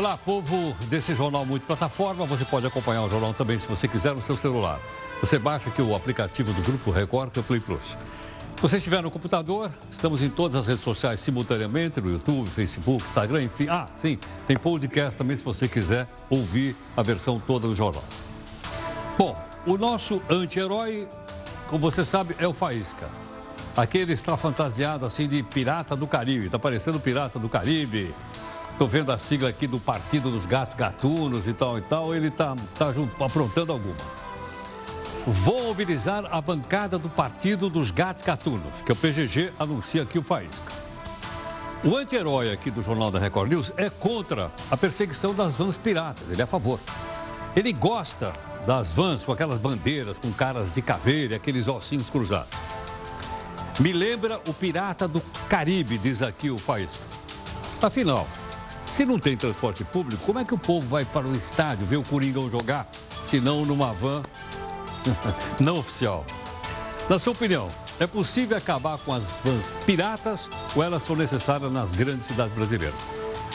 Olá, povo desse jornal multiplataforma. Você pode acompanhar o jornal também, se você quiser, no seu celular. Você baixa aqui o aplicativo do Grupo Record, que é o Play Plus. Se você estiver no computador, estamos em todas as redes sociais simultaneamente, no YouTube, Facebook, Instagram, enfim. Ah, sim, tem podcast também, se você quiser ouvir a versão toda do jornal. Bom, o nosso anti-herói, como você sabe, é o Faísca. Aquele está fantasiado assim de pirata do Caribe, está parecendo pirata do Caribe Estou vendo a sigla aqui do Partido dos Gatos Gatunos e tal e tal. Ele está tá, tá aprontando alguma. Vou mobilizar a bancada do Partido dos Gatos Gatunos, que o PGG anuncia aqui o Faísca. O anti-herói aqui do Jornal da Record News é contra a perseguição das vans piratas. Ele é a favor. Ele gosta das vans com aquelas bandeiras com caras de caveira aqueles ossinhos cruzados. Me lembra o pirata do Caribe, diz aqui o Faísca. Afinal, se não tem transporte público, como é que o povo vai para o estádio ver o Coringão jogar, se não numa van não oficial? Na sua opinião, é possível acabar com as vans piratas ou elas são necessárias nas grandes cidades brasileiras?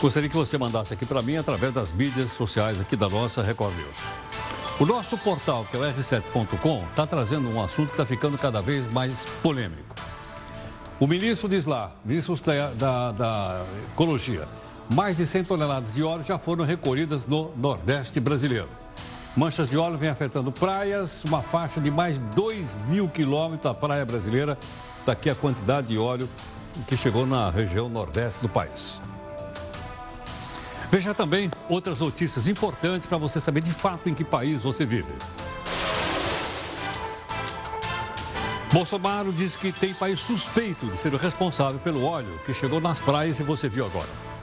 Gostaria que você mandasse aqui para mim através das mídias sociais aqui da nossa Record News. O nosso portal, que é o r7.com, está trazendo um assunto que está ficando cada vez mais polêmico. O ministro diz lá, ministro da, da, da Ecologia, mais de 100 toneladas de óleo já foram recolhidas no Nordeste brasileiro. Manchas de óleo vêm afetando praias, uma faixa de mais de 2 mil quilômetros da praia brasileira, daqui a quantidade de óleo que chegou na região nordeste do país. Veja também outras notícias importantes para você saber de fato em que país você vive. Bolsonaro diz que tem país suspeito de ser o responsável pelo óleo que chegou nas praias e você viu agora.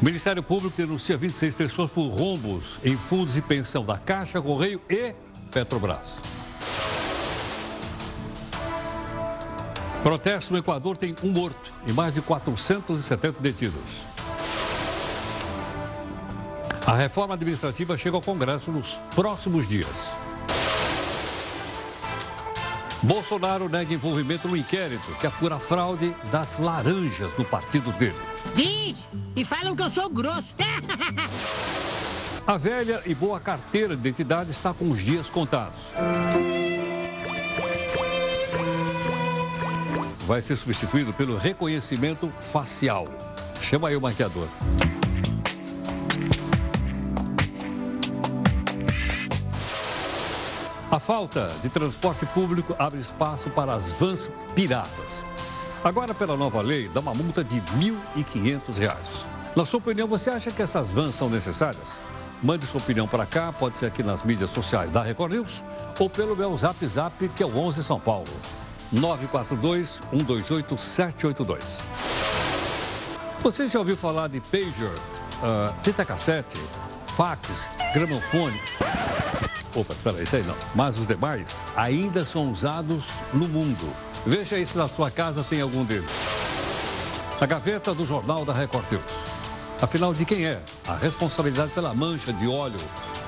O Ministério Público denuncia 26 pessoas por rombos em fundos de pensão da Caixa, Correio e Petrobras. Protesto no Equador tem um morto e mais de 470 detidos. A reforma administrativa chega ao Congresso nos próximos dias. Bolsonaro nega envolvimento no inquérito que apura a fraude das laranjas no partido dele. Diz! E falam que eu sou grosso. A velha e boa carteira de identidade está com os dias contados. Vai ser substituído pelo reconhecimento facial. Chama aí o maquiador. A falta de transporte público abre espaço para as vans piratas. Agora, pela nova lei, dá uma multa de R$ 1.500. Na sua opinião, você acha que essas vans são necessárias? Mande sua opinião para cá, pode ser aqui nas mídias sociais da Record News ou pelo meu zap zap, que é o 11 São Paulo, 942-128-782. Você já ouviu falar de pager, uh, fita cassete, fax, gramofone? Opa, espera, isso aí não. Mas os demais ainda são usados no mundo. Veja se na sua casa tem algum deles. A gaveta do Jornal da Record News. Afinal, de quem é a responsabilidade pela mancha de óleo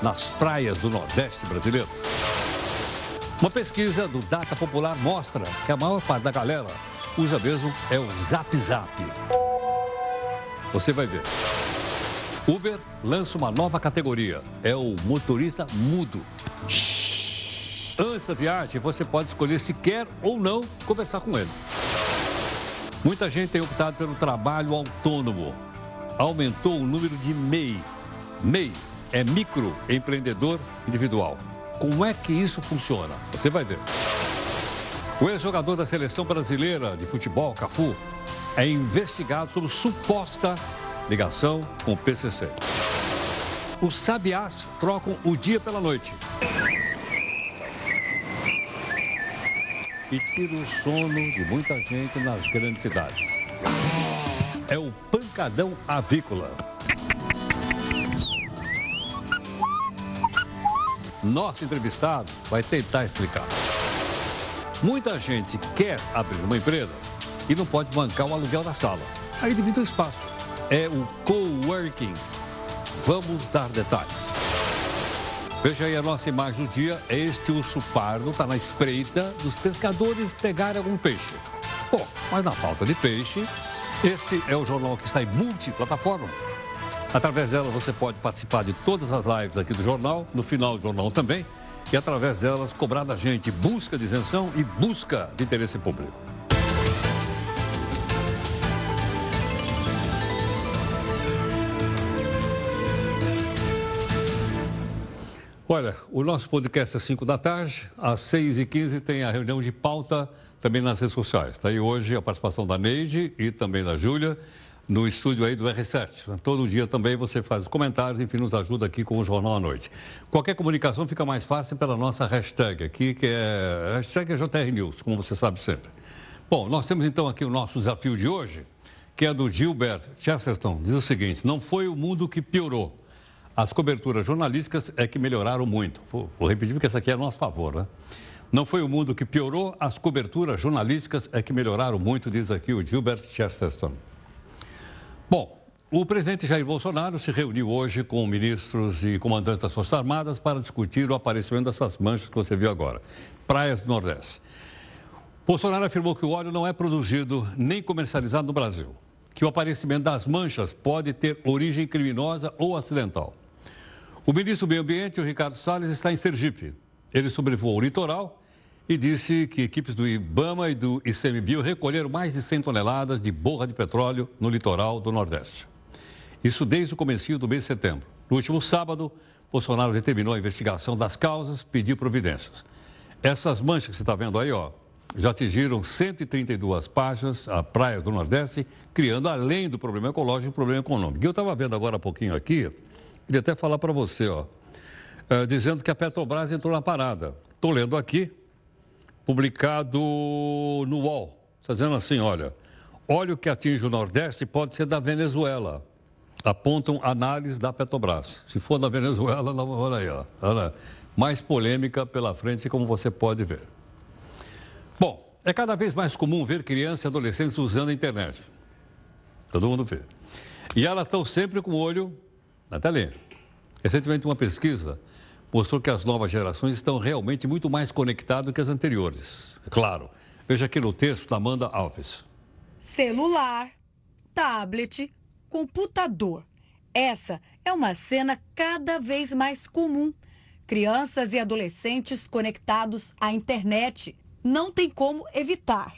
nas praias do Nordeste brasileiro? Uma pesquisa do Data Popular mostra que a maior parte da galera usa mesmo é o Zap Zap. Você vai ver. Uber lança uma nova categoria, é o motorista mudo. Antes da viagem, você pode escolher se quer ou não conversar com ele. Muita gente tem optado pelo trabalho autônomo. Aumentou o número de MEI. MEI é microempreendedor individual. Como é que isso funciona? Você vai ver. O ex-jogador da seleção brasileira de futebol, Cafu, é investigado sobre suposta ligação com o PCC. Os sabiás trocam o dia pela noite. e tira o sono de muita gente nas grandes cidades. É o pancadão avícola. Nosso entrevistado vai tentar explicar. Muita gente quer abrir uma empresa e não pode bancar o aluguel da sala. Aí divide o espaço. É o coworking. Vamos dar detalhes. Veja aí a nossa imagem do dia. Este urso pardo está na espreita dos pescadores pegarem algum peixe. Bom, mas na falta de peixe, Esse é o jornal que está em multiplataforma. Através dela você pode participar de todas as lives aqui do jornal, no final do jornal também, e através delas cobrar da gente busca de isenção e busca de interesse público. Olha, o nosso podcast é 5 da tarde, às 6h15 tem a reunião de pauta também nas redes sociais. Está aí hoje a participação da Neide e também da Júlia no estúdio aí do R7. Todo dia também você faz os comentários, enfim, nos ajuda aqui com o Jornal à Noite. Qualquer comunicação fica mais fácil pela nossa hashtag aqui, que é hashtag JR News, como você sabe sempre. Bom, nós temos então aqui o nosso desafio de hoje, que é do Gilbert Chesterton. Diz o seguinte: não foi o mundo que piorou. As coberturas jornalísticas é que melhoraram muito. Vou, vou repetir porque essa aqui é a nosso favor, né? Não foi o mundo que piorou, as coberturas jornalísticas é que melhoraram muito, diz aqui o Gilbert Chesterton. Bom, o presidente Jair Bolsonaro se reuniu hoje com ministros e comandantes das Forças Armadas para discutir o aparecimento dessas manchas que você viu agora. Praias do Nordeste. Bolsonaro afirmou que o óleo não é produzido nem comercializado no Brasil, que o aparecimento das manchas pode ter origem criminosa ou acidental. O ministro do Meio Ambiente, o Ricardo Salles, está em Sergipe. Ele sobrevoou o litoral e disse que equipes do IBAMA e do ICMBio recolheram mais de 100 toneladas de borra de petróleo no litoral do Nordeste. Isso desde o começo do mês de setembro. No último sábado, Bolsonaro determinou a investigação das causas, pediu providências. Essas manchas que você está vendo aí, ó, já atingiram 132 páginas, a praia do Nordeste, criando, além do problema ecológico, um problema econômico. E eu estava vendo agora há pouquinho aqui, queria até falar para você, ó, é, dizendo que a Petrobras entrou na parada. Estou lendo aqui, publicado no UOL. Está dizendo assim: olha, óleo que atinge o Nordeste pode ser da Venezuela. Apontam análise da Petrobras. Se for da Venezuela, não, olha aí, ó, olha, mais polêmica pela frente, como você pode ver. Bom, é cada vez mais comum ver crianças e adolescentes usando a internet. Todo mundo vê. E elas estão sempre com o olho na telinha. Recentemente, uma pesquisa mostrou que as novas gerações estão realmente muito mais conectadas que as anteriores. É claro. Veja aqui no texto da Amanda Alves. Celular, tablet, computador. Essa é uma cena cada vez mais comum. Crianças e adolescentes conectados à internet. Não tem como evitar.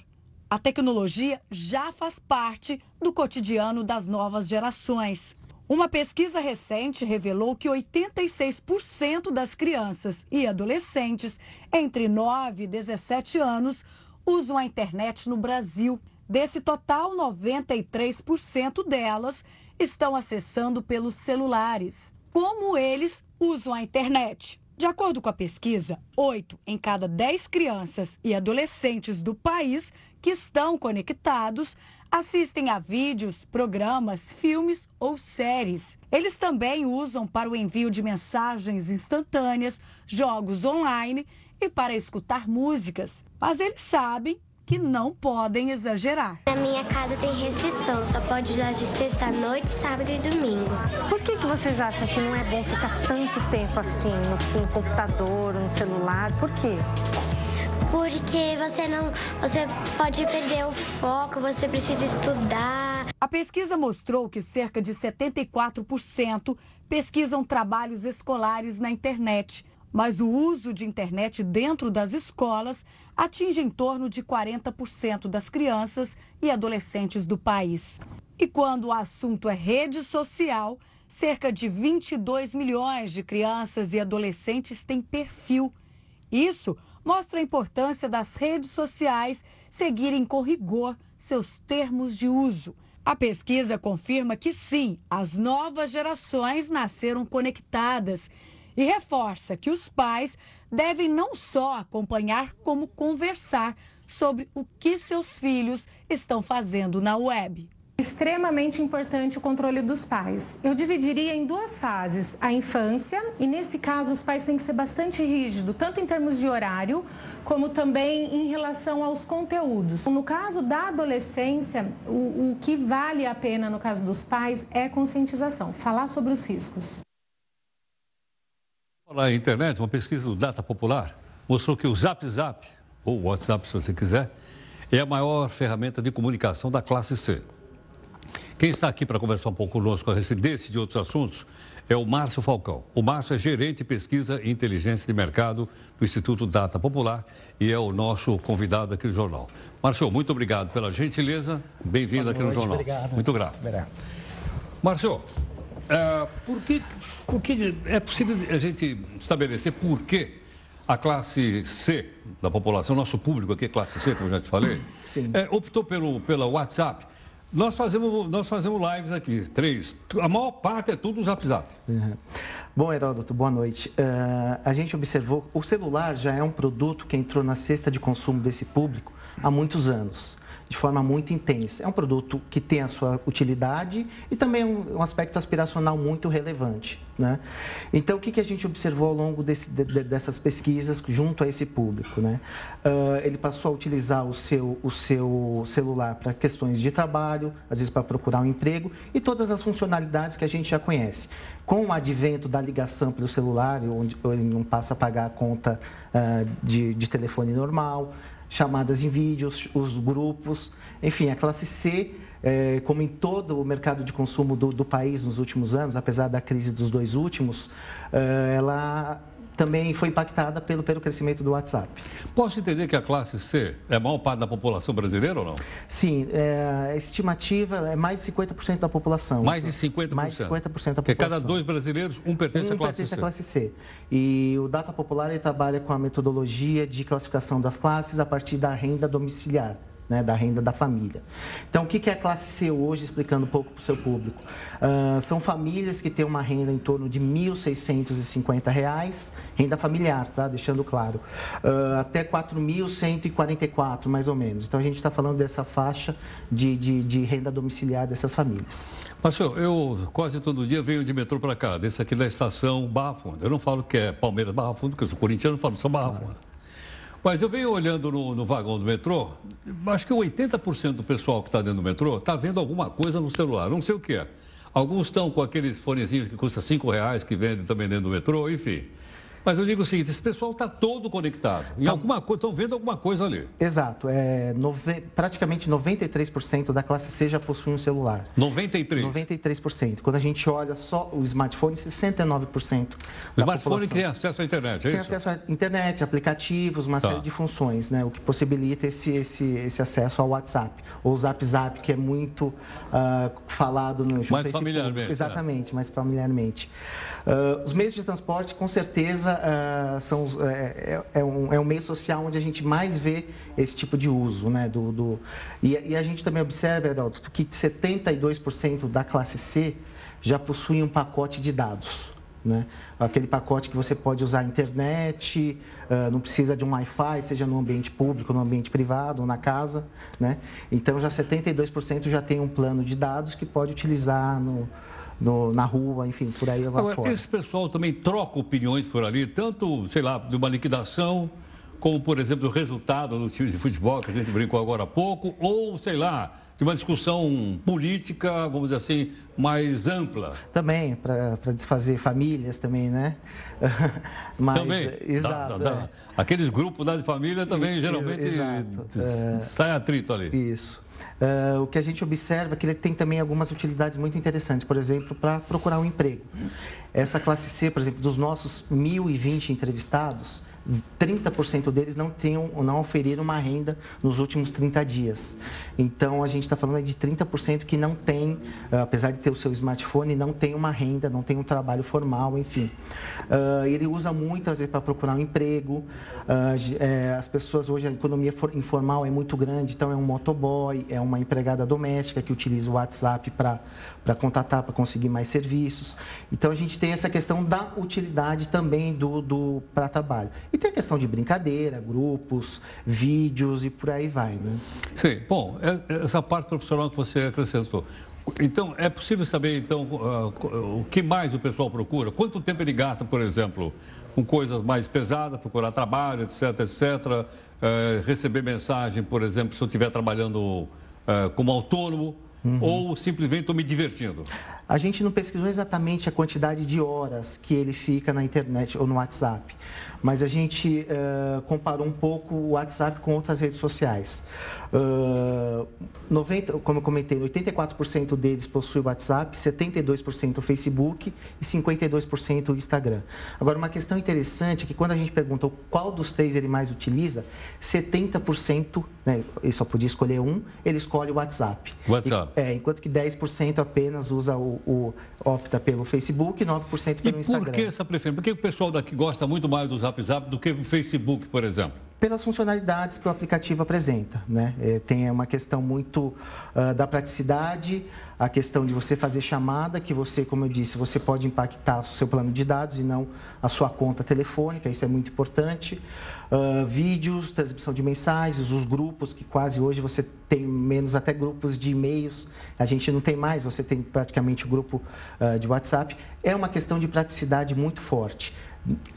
A tecnologia já faz parte do cotidiano das novas gerações. Uma pesquisa recente revelou que 86% das crianças e adolescentes entre 9 e 17 anos usam a internet no Brasil. Desse total, 93% delas estão acessando pelos celulares. Como eles usam a internet? De acordo com a pesquisa, 8 em cada 10 crianças e adolescentes do país que estão conectados assistem a vídeos, programas, filmes ou séries. Eles também usam para o envio de mensagens instantâneas, jogos online e para escutar músicas. Mas eles sabem que não podem exagerar. Na minha casa tem restrição, só pode usar de sexta-noite, sábado e domingo. Por que, que vocês acham que não é bom ficar tanto tempo assim no, no computador, no celular? Por quê? Porque você não, você pode perder o foco, você precisa estudar. A pesquisa mostrou que cerca de 74% pesquisam trabalhos escolares na internet, mas o uso de internet dentro das escolas atinge em torno de 40% das crianças e adolescentes do país. E quando o assunto é rede social, cerca de 22 milhões de crianças e adolescentes têm perfil. Isso mostra a importância das redes sociais seguirem com rigor seus termos de uso. A pesquisa confirma que sim, as novas gerações nasceram conectadas e reforça que os pais devem não só acompanhar, como conversar sobre o que seus filhos estão fazendo na web extremamente importante o controle dos pais. Eu dividiria em duas fases: a infância, e nesse caso os pais têm que ser bastante rígidos, tanto em termos de horário, como também em relação aos conteúdos. No caso da adolescência, o, o que vale a pena no caso dos pais é conscientização, falar sobre os riscos. Na internet, uma pesquisa do Data Popular mostrou que o Zap Zap, ou WhatsApp se você quiser, é a maior ferramenta de comunicação da classe C. Quem está aqui para conversar um pouco conosco a respeito desse e de outros assuntos é o Márcio Falcão. O Márcio é gerente de pesquisa e inteligência de mercado do Instituto Data Popular e é o nosso convidado aqui no jornal. Márcio, muito obrigado pela gentileza. Bem-vindo aqui no jornal. Obrigado. Muito grato. Obrigado. Márcio, é, por, que, por que é possível a gente estabelecer por que a classe C da população, nosso público aqui, classe C, como já te falei, é, optou pelo, pela WhatsApp? Nós fazemos, nós fazemos lives aqui, três. A maior parte é tudo Zap Zap. Uhum. Bom, Heródoto, boa noite. Uh, a gente observou, o celular já é um produto que entrou na cesta de consumo desse público há muitos anos de forma muito intensa. É um produto que tem a sua utilidade e também um, um aspecto aspiracional muito relevante. Né? Então, o que, que a gente observou ao longo desse, de, dessas pesquisas junto a esse público? Né? Uh, ele passou a utilizar o seu, o seu celular para questões de trabalho, às vezes para procurar um emprego e todas as funcionalidades que a gente já conhece. Com o advento da ligação pelo celular, onde ele não passa a pagar a conta uh, de, de telefone normal, chamadas em vídeos, os grupos, enfim, a classe C, é, como em todo o mercado de consumo do, do, país nos últimos anos, apesar da crise dos dois últimos, é, ela também foi impactada pelo, pelo crescimento do WhatsApp. Posso entender que a classe C é a maior parte da população brasileira ou não? Sim, é, a estimativa é mais de 50% da população. Mais de 50%? Mais de 50% da população. Porque cada dois brasileiros, um pertence um à classe pertence C. à classe C. E o Data Popular trabalha com a metodologia de classificação das classes a partir da renda domiciliar né, da renda da família. Então, o que é a classe C hoje, explicando um pouco para o seu público? Uh, são famílias que têm uma renda em torno de R$ 1.650, renda familiar, tá? deixando claro, uh, até R$ 4.144, mais ou menos. Então, a gente está falando dessa faixa de, de, de, renda domiciliar dessas famílias. Senhor, eu quase todo dia venho de metrô para cá, desse aqui da estação Barra Funda. Eu não falo que é Palmeiras Barra Funda, porque eu sou corintiano, eu falo só Barra Funda. Mas eu venho olhando no, no vagão do metrô, acho que 80% do pessoal que está dentro do metrô está vendo alguma coisa no celular, não sei o que é. Alguns estão com aqueles fonezinhos que custam 5 reais, que vendem também dentro do metrô, enfim. Mas eu digo o seguinte, esse pessoal está todo conectado. Em alguma coisa, estão vendo alguma coisa ali. Exato. É, nove, praticamente 93% da classe C já possui um celular. 93%? 93%. Quando a gente olha só o smartphone, 69% O smartphone que tem acesso à internet, é tem isso? Tem acesso à internet, aplicativos, uma tá. série de funções, né? O que possibilita esse, esse, esse acesso ao WhatsApp. Ou o Zap Zap, que é muito uh, falado no... Mais familiarmente. Exatamente, é. mais familiarmente. Uh, os meios de transporte, com certeza, uh, são, é, é, um, é um meio social onde a gente mais vê esse tipo de uso. Né, do, do... E, e, a gente também observa, Adalto, que 72% da classe C já possui um pacote de dados. Né? Aquele pacote que você pode usar a internet, uh, não precisa de um Wi-Fi, seja no ambiente público, no ambiente privado ou na casa. Né? Então, já 72% já tem um plano de dados que pode utilizar no, no, na rua, enfim, por aí Agora, fora. Esse pessoal também troca opiniões por ali, tanto, sei lá, de uma liquidação, como, por exemplo, do resultado do time de futebol, que a gente brincou agora há pouco, ou, sei lá, de uma discussão política, vamos dizer assim, mais ampla. Também, para desfazer famílias também, né? Mas, também? Exato. É. Aqueles grupos da de família também, geralmente, exato. sai atrito ali. Isso. Uh, o que a gente observa é que ele tem também algumas utilidades muito interessantes, por exemplo, para procurar um emprego. Essa classe C, por exemplo, dos nossos 1.020 entrevistados, 30% deles não, tenham, não oferiram uma renda nos últimos 30 dias. Então, a gente está falando de 30% que não tem, uh, apesar de ter o seu smartphone, não tem uma renda, não tem um trabalho formal, enfim. Uh, ele usa muito, às vezes, para procurar um emprego. Uh, é, as pessoas, hoje, a economia informal é muito grande, então é um motoboy, é uma empregada doméstica que utiliza o WhatsApp para contatar, para conseguir mais serviços. Então, a gente tem essa questão da utilidade também do, do para trabalho. E tem a questão de brincadeira, grupos, vídeos e por aí vai, né? Sim, bom, é, é essa parte profissional que você acrescentou. Então, é possível saber, então, o que mais o pessoal procura? Quanto tempo ele gasta, por exemplo, com coisas mais pesadas, procurar trabalho, etc, etc, receber mensagem, por exemplo, se eu estiver trabalhando como autônomo, Uhum. Ou simplesmente estou me divertindo? A gente não pesquisou exatamente a quantidade de horas que ele fica na internet ou no WhatsApp, mas a gente uh, comparou um pouco o WhatsApp com outras redes sociais. Uh, 90, como eu comentei, 84% deles possuem WhatsApp, 72% o Facebook e 52% o Instagram. Agora, uma questão interessante é que quando a gente perguntou qual dos três ele mais utiliza, 70%, né, ele só podia escolher um, ele escolhe o WhatsApp. WhatsApp. E, é, enquanto que 10% apenas usa o, o, opta pelo Facebook e 9% pelo e Instagram. por que essa preferência? Por que o pessoal daqui gosta muito mais do Zap Zap do que o Facebook, por exemplo? Pelas funcionalidades que o aplicativo apresenta. Né? É, tem uma questão muito uh, da praticidade, a questão de você fazer chamada, que você, como eu disse, você pode impactar o seu plano de dados e não a sua conta telefônica, isso é muito importante. Uh, vídeos, transmissão de mensagens, os grupos, que quase hoje você tem menos até grupos de e-mails, a gente não tem mais, você tem praticamente o grupo uh, de WhatsApp. É uma questão de praticidade muito forte.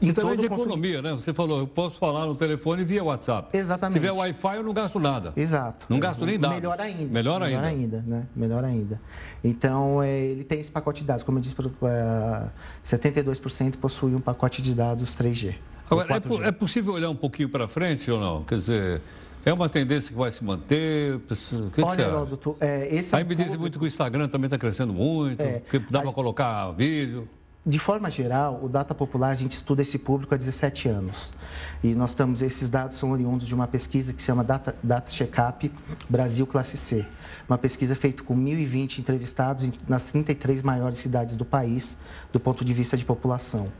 E também de economia, né? Você falou, eu posso falar no telefone via WhatsApp. Exatamente. Se tiver Wi-Fi, eu não gasto nada. Exato. Não gasto nem nada. Melhor ainda. Melhor ainda. Melhor ainda, né? Melhor ainda. Então, é, ele tem esse pacote de dados. Como eu disse, é, 72% possui um pacote de dados 3G. Agora, é, é, possível olhar um pouquinho para frente ou não? Quer dizer, é uma tendência que vai se manter? O que, Olha, que Heródoto, é, esse é Aí me público... dizem muito que o Instagram também está crescendo muito, é, que dá para colocar vídeo de forma geral, o Data Popular, a gente estuda esse público há 17 anos. E nós estamos, esses dados são oriundos de uma pesquisa que se chama Data, Data Checkup Brasil Classe C. Uma pesquisa feita com 1.020 entrevistados nas 33 maiores cidades do país, do ponto de vista de população.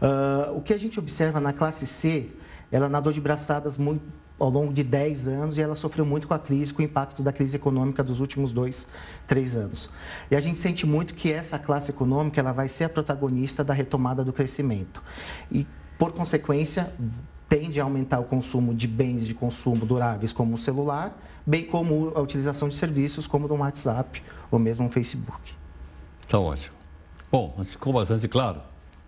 Uh, o que a gente observa na classe C, ela nadou de braçadas muito ao longo de 10 anos e ela sofreu muito com a crise, com o impacto da crise econômica dos últimos dois, três anos. E a gente sente muito que essa classe econômica ela vai ser a protagonista da retomada do crescimento. E, por consequência, tende a aumentar o consumo de bens de consumo duráveis, como o celular, bem como a utilização de serviços como o WhatsApp ou mesmo o Facebook. Está ótimo. Bom, ficou bastante claro.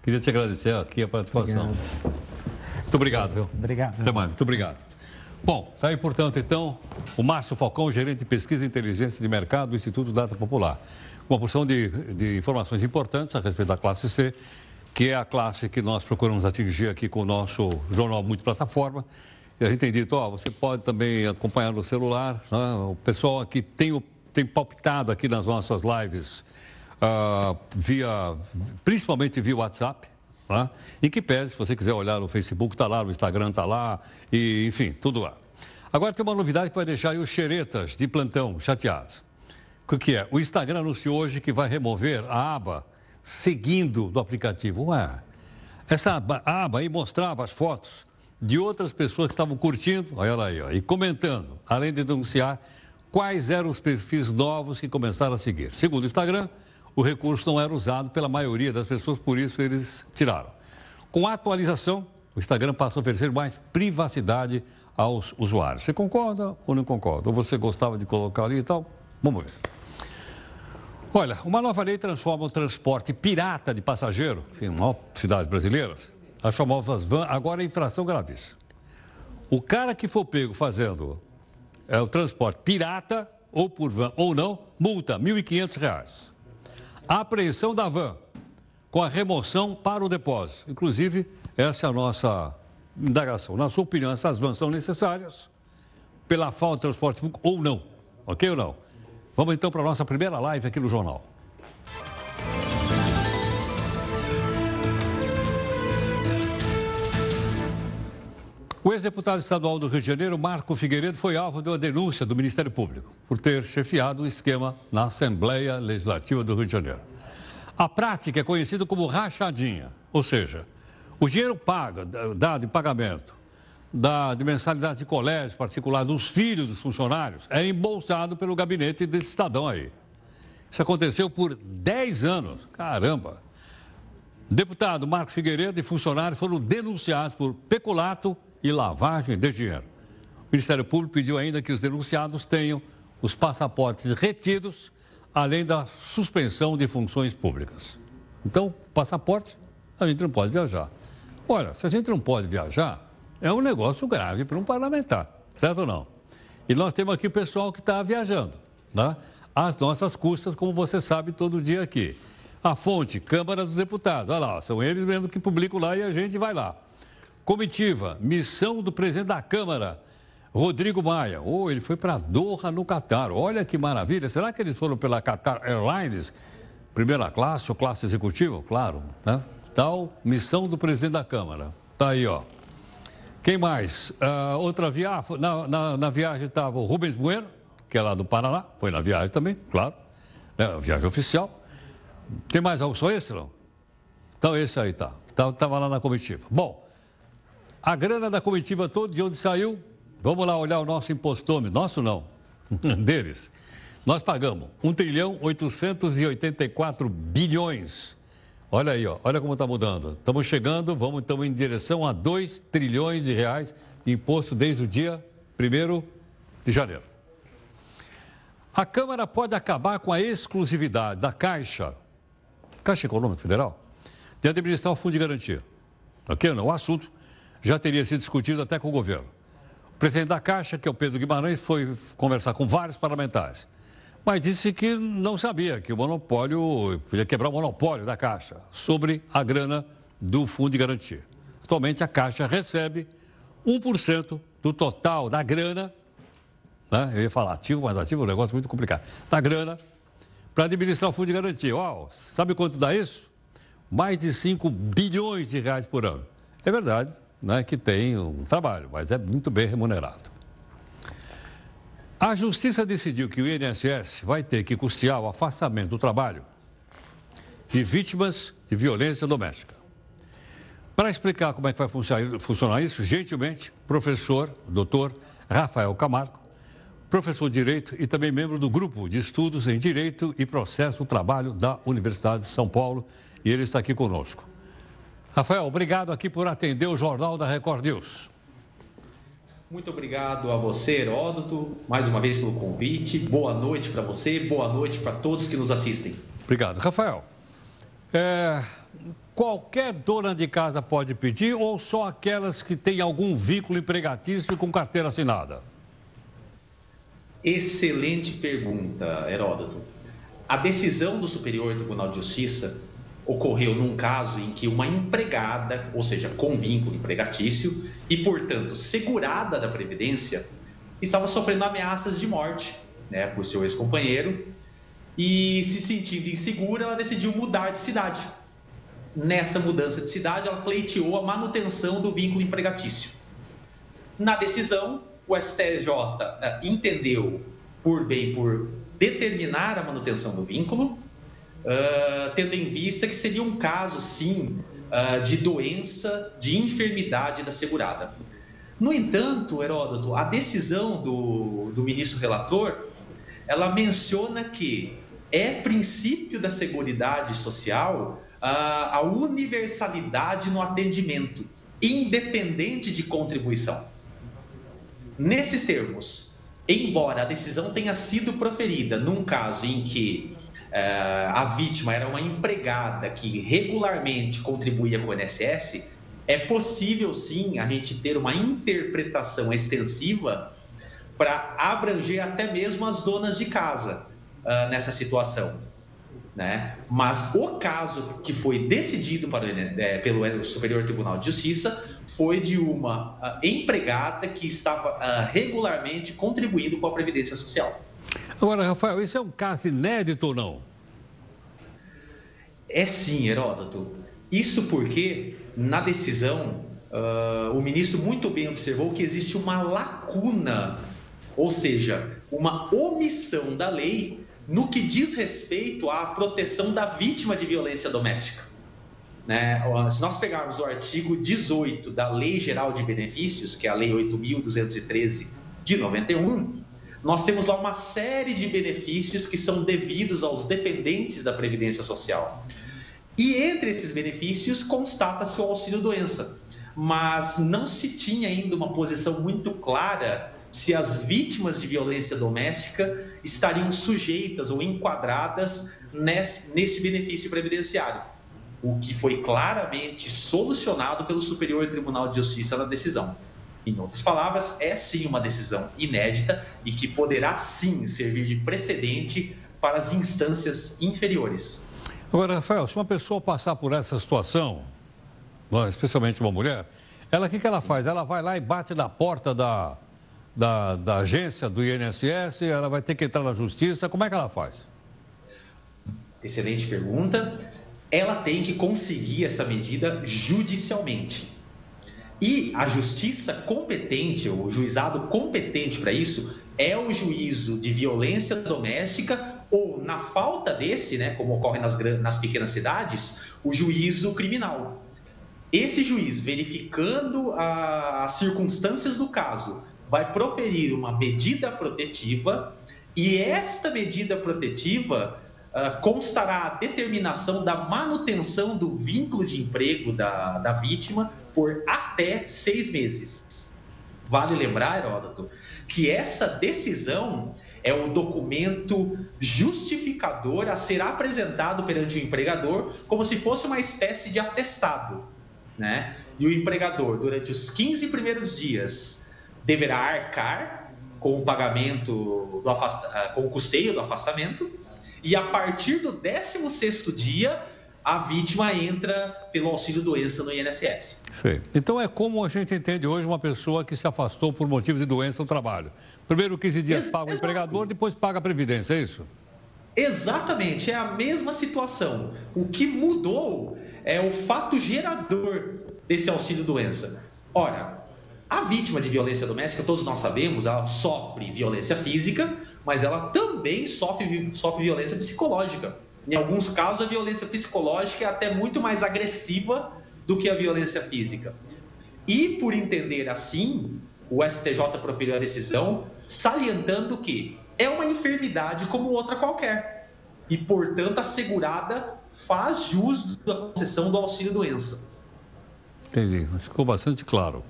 Queria te agradecer aqui a participação. Obrigado. Muito obrigado, viu? Obrigado. Até mais. Muito obrigado. Bom, aí, portanto, então, o Márcio Falcão, gerente de pesquisa e inteligência de mercado do Instituto Data Popular. Uma porção de, de informações importantes a respeito da classe C, que é a classe que nós procuramos atingir aqui com o nosso jornal multiplataforma. E a gente tem dito, ó, você pode também acompanhar no celular. Né? O pessoal aqui tem, tem palpitado aqui nas nossas lives, uh, via, principalmente via WhatsApp. Tá? E que pese, se você quiser olhar no Facebook, está lá, no Instagram está lá, e enfim, tudo lá. Agora tem uma novidade que vai deixar os xeretas de plantão chateados. O que é? O Instagram anunciou hoje que vai remover a aba seguindo do aplicativo. Ué, essa aba, aba aí mostrava as fotos de outras pessoas que estavam curtindo, olha lá aí, ó, e comentando, além de denunciar quais eram os perfis novos que começaram a seguir. Segundo o Instagram, o recurso não era usado pela maioria das pessoas, por isso eles tiraram. Com a atualização, o Instagram passa a oferecer mais privacidade aos usuários. Você concorda ou não concorda? Ou você gostava de colocar ali e tal? Vamos ver. Olha, uma nova lei transforma o transporte pirata de passageiro, em cidades brasileiras, as famosas van, agora em infração gravíssima. O cara que for pego fazendo é, o transporte pirata, ou por van ou não, multa R$ 1.500 a apreensão da van com a remoção para o depósito. Inclusive, essa é a nossa indagação. Na sua opinião, essas vans são necessárias pela falta de transporte público ou não? Ok ou não? Vamos então para a nossa primeira live aqui no Jornal. O ex-deputado estadual do Rio de Janeiro, Marco Figueiredo, foi alvo de uma denúncia do Ministério Público por ter chefiado o esquema na Assembleia Legislativa do Rio de Janeiro. A prática é conhecida como rachadinha, ou seja, o dinheiro pago, dado em pagamento da, de mensalidade de colégio particular dos filhos dos funcionários é embolsado pelo gabinete desse cidadão aí. Isso aconteceu por 10 anos. Caramba! Deputado Marco Figueiredo e funcionários foram denunciados por peculato e lavagem de dinheiro. O Ministério Público pediu ainda que os denunciados tenham os passaportes retidos, além da suspensão de funções públicas. Então, passaporte, a gente não pode viajar. Olha, se a gente não pode viajar, é um negócio grave para um parlamentar, certo ou não? E nós temos aqui o pessoal que está viajando. Né? às nossas custas, como você sabe todo dia aqui. A fonte, Câmara dos Deputados. Olha lá, são eles mesmo que publicam lá e a gente vai lá. Comitiva, missão do presidente da Câmara, Rodrigo Maia. Oh, ele foi para Doha, no Catar. Olha que maravilha. Será que eles foram pela Qatar Airlines? Primeira classe ou classe executiva? Claro, né? Tal, missão do presidente da Câmara. Tá aí, ó. Quem mais? Uh, outra viagem, na, na, na viagem estava o Rubens Bueno, que é lá do Paraná, foi na viagem também, claro, né? viagem oficial. Tem mais algo só esse, não? Então esse aí tá, estava lá na comitiva. Bom, a grana da comitiva toda, de onde saiu? Vamos lá olhar o nosso impostômetro, nosso não, deles. Nós pagamos 1 trilhão 884 bilhões. Olha aí, ó, olha como está mudando. Estamos chegando, vamos estamos em direção a 2 trilhões de reais de imposto desde o dia 1 de janeiro. A Câmara pode acabar com a exclusividade da Caixa, Caixa Econômica Federal, de administrar o Fundo de Garantia. Ok? O assunto já teria sido discutido até com o governo. O presidente da Caixa, que é o Pedro Guimarães, foi conversar com vários parlamentares mas disse que não sabia que o monopólio, podia quebrar o monopólio da Caixa sobre a grana do Fundo de Garantia. Atualmente a Caixa recebe 1% do total da grana, né? eu ia falar ativo, mas ativo é um negócio muito complicado, da grana para administrar o Fundo de Garantia. Uau, sabe quanto dá isso? Mais de 5 bilhões de reais por ano. É verdade né, que tem um trabalho, mas é muito bem remunerado. A Justiça decidiu que o INSS vai ter que custear o afastamento do trabalho de vítimas de violência doméstica. Para explicar como é que vai funcionar isso, gentilmente, professor, doutor Rafael Camargo, professor de Direito e também membro do Grupo de Estudos em Direito e Processo do Trabalho da Universidade de São Paulo, e ele está aqui conosco. Rafael, obrigado aqui por atender o Jornal da Record News. Muito obrigado a você, Heródoto, mais uma vez pelo convite. Boa noite para você, boa noite para todos que nos assistem. Obrigado. Rafael, é, qualquer dona de casa pode pedir ou só aquelas que têm algum vínculo empregatício com carteira assinada? Excelente pergunta, Heródoto. A decisão do Superior Tribunal de Justiça ocorreu num caso em que uma empregada, ou seja, com vínculo empregatício e, portanto, segurada da Previdência, estava sofrendo ameaças de morte né, por seu ex-companheiro e, se sentindo insegura, ela decidiu mudar de cidade. Nessa mudança de cidade, ela pleiteou a manutenção do vínculo empregatício. Na decisão, o STJ eh, entendeu por bem por determinar a manutenção do vínculo uh, tendo em vista que seria um caso, sim, uh, de doença, de enfermidade da segurada. No entanto, Heródoto, a decisão do, do ministro relator, ela menciona que é princípio da Seguridade Social a, a universalidade no atendimento, independente de contribuição. Nesses termos, embora a decisão tenha sido proferida num caso em que a vítima era uma empregada que regularmente contribuía com o INSS, é possível sim a gente ter uma interpretação extensiva para abranger até mesmo as donas de casa uh, nessa situação. Né? Mas o caso que foi decidido para, é, pelo Superior Tribunal de Justiça foi de uma uh, empregada que estava uh, regularmente contribuindo com a Previdência Social. Agora, Rafael, isso é um caso inédito ou não? É sim, Heródoto. Isso porque, na decisão, uh, o ministro muito bem observou que existe uma lacuna, ou seja, uma omissão da lei no que diz respeito à proteção da vítima de violência doméstica. Né? Se nós pegarmos o artigo 18 da Lei Geral de Benefícios, que é a Lei 8.213 de 91, nós temos lá uma série de benefícios que são devidos aos dependentes da Previdência Social. E entre esses benefícios constata-se o auxílio-doença, mas não se tinha ainda uma posição muito clara se as vítimas de violência doméstica estariam sujeitas ou enquadradas nesse, nesse benefício previdenciário, o que foi claramente solucionado pelo Superior Tribunal de Justiça na decisão. Em outras palavras, é sim uma decisão inédita e que poderá sim servir de precedente para as instâncias inferiores. Agora, Rafael, se uma pessoa passar por essa situação, especialmente uma mulher, ela o que, que ela faz? Ela vai lá e bate na porta da, da, da agência do INSS, ela vai ter que entrar na justiça, como é que ela faz? Excelente pergunta. Ela tem que conseguir essa medida judicialmente. E a justiça competente, o juizado competente para isso, é o juízo de violência doméstica ou, na falta desse, né, como ocorre nas, nas pequenas cidades, o juízo criminal. Esse juiz, verificando a, as circunstâncias do caso, vai proferir uma medida protetiva e esta medida protetiva uh, constará a determinação da manutenção do vínculo de emprego da, da vítima por até seis meses. Vale lembrar, Heródoto, que essa decisão é o documento justificador a ser apresentado perante o empregador como se fosse uma espécie de atestado. Né? E o empregador, durante os 15 primeiros dias, deverá arcar com o pagamento, do. Ah, com o custeio do afastamento, e a partir do 16º dia, a vítima entra pelo auxílio doença no INSS. Sim. Então é como a gente entende hoje uma pessoa que se afastou por motivo de doença no trabalho. Primeiro 15 dias Ex paga o empregador, depois paga a previdência, é isso? Exatamente, é a mesma situação. O que mudou é o fato gerador desse auxílio doença. Ora, a vítima de violência doméstica, todos nós sabemos, ela sofre violência física, mas ela também sofre, sofre violência psicológica. Em alguns casos, a violência psicológica é até muito mais agressiva do que a violência física. E por entender assim, o STJ proferiu a decisão salientando que é uma enfermidade como outra qualquer e, portanto, a segurada faz jus da concessão do auxílio-doença. Entendi, ficou bastante claro.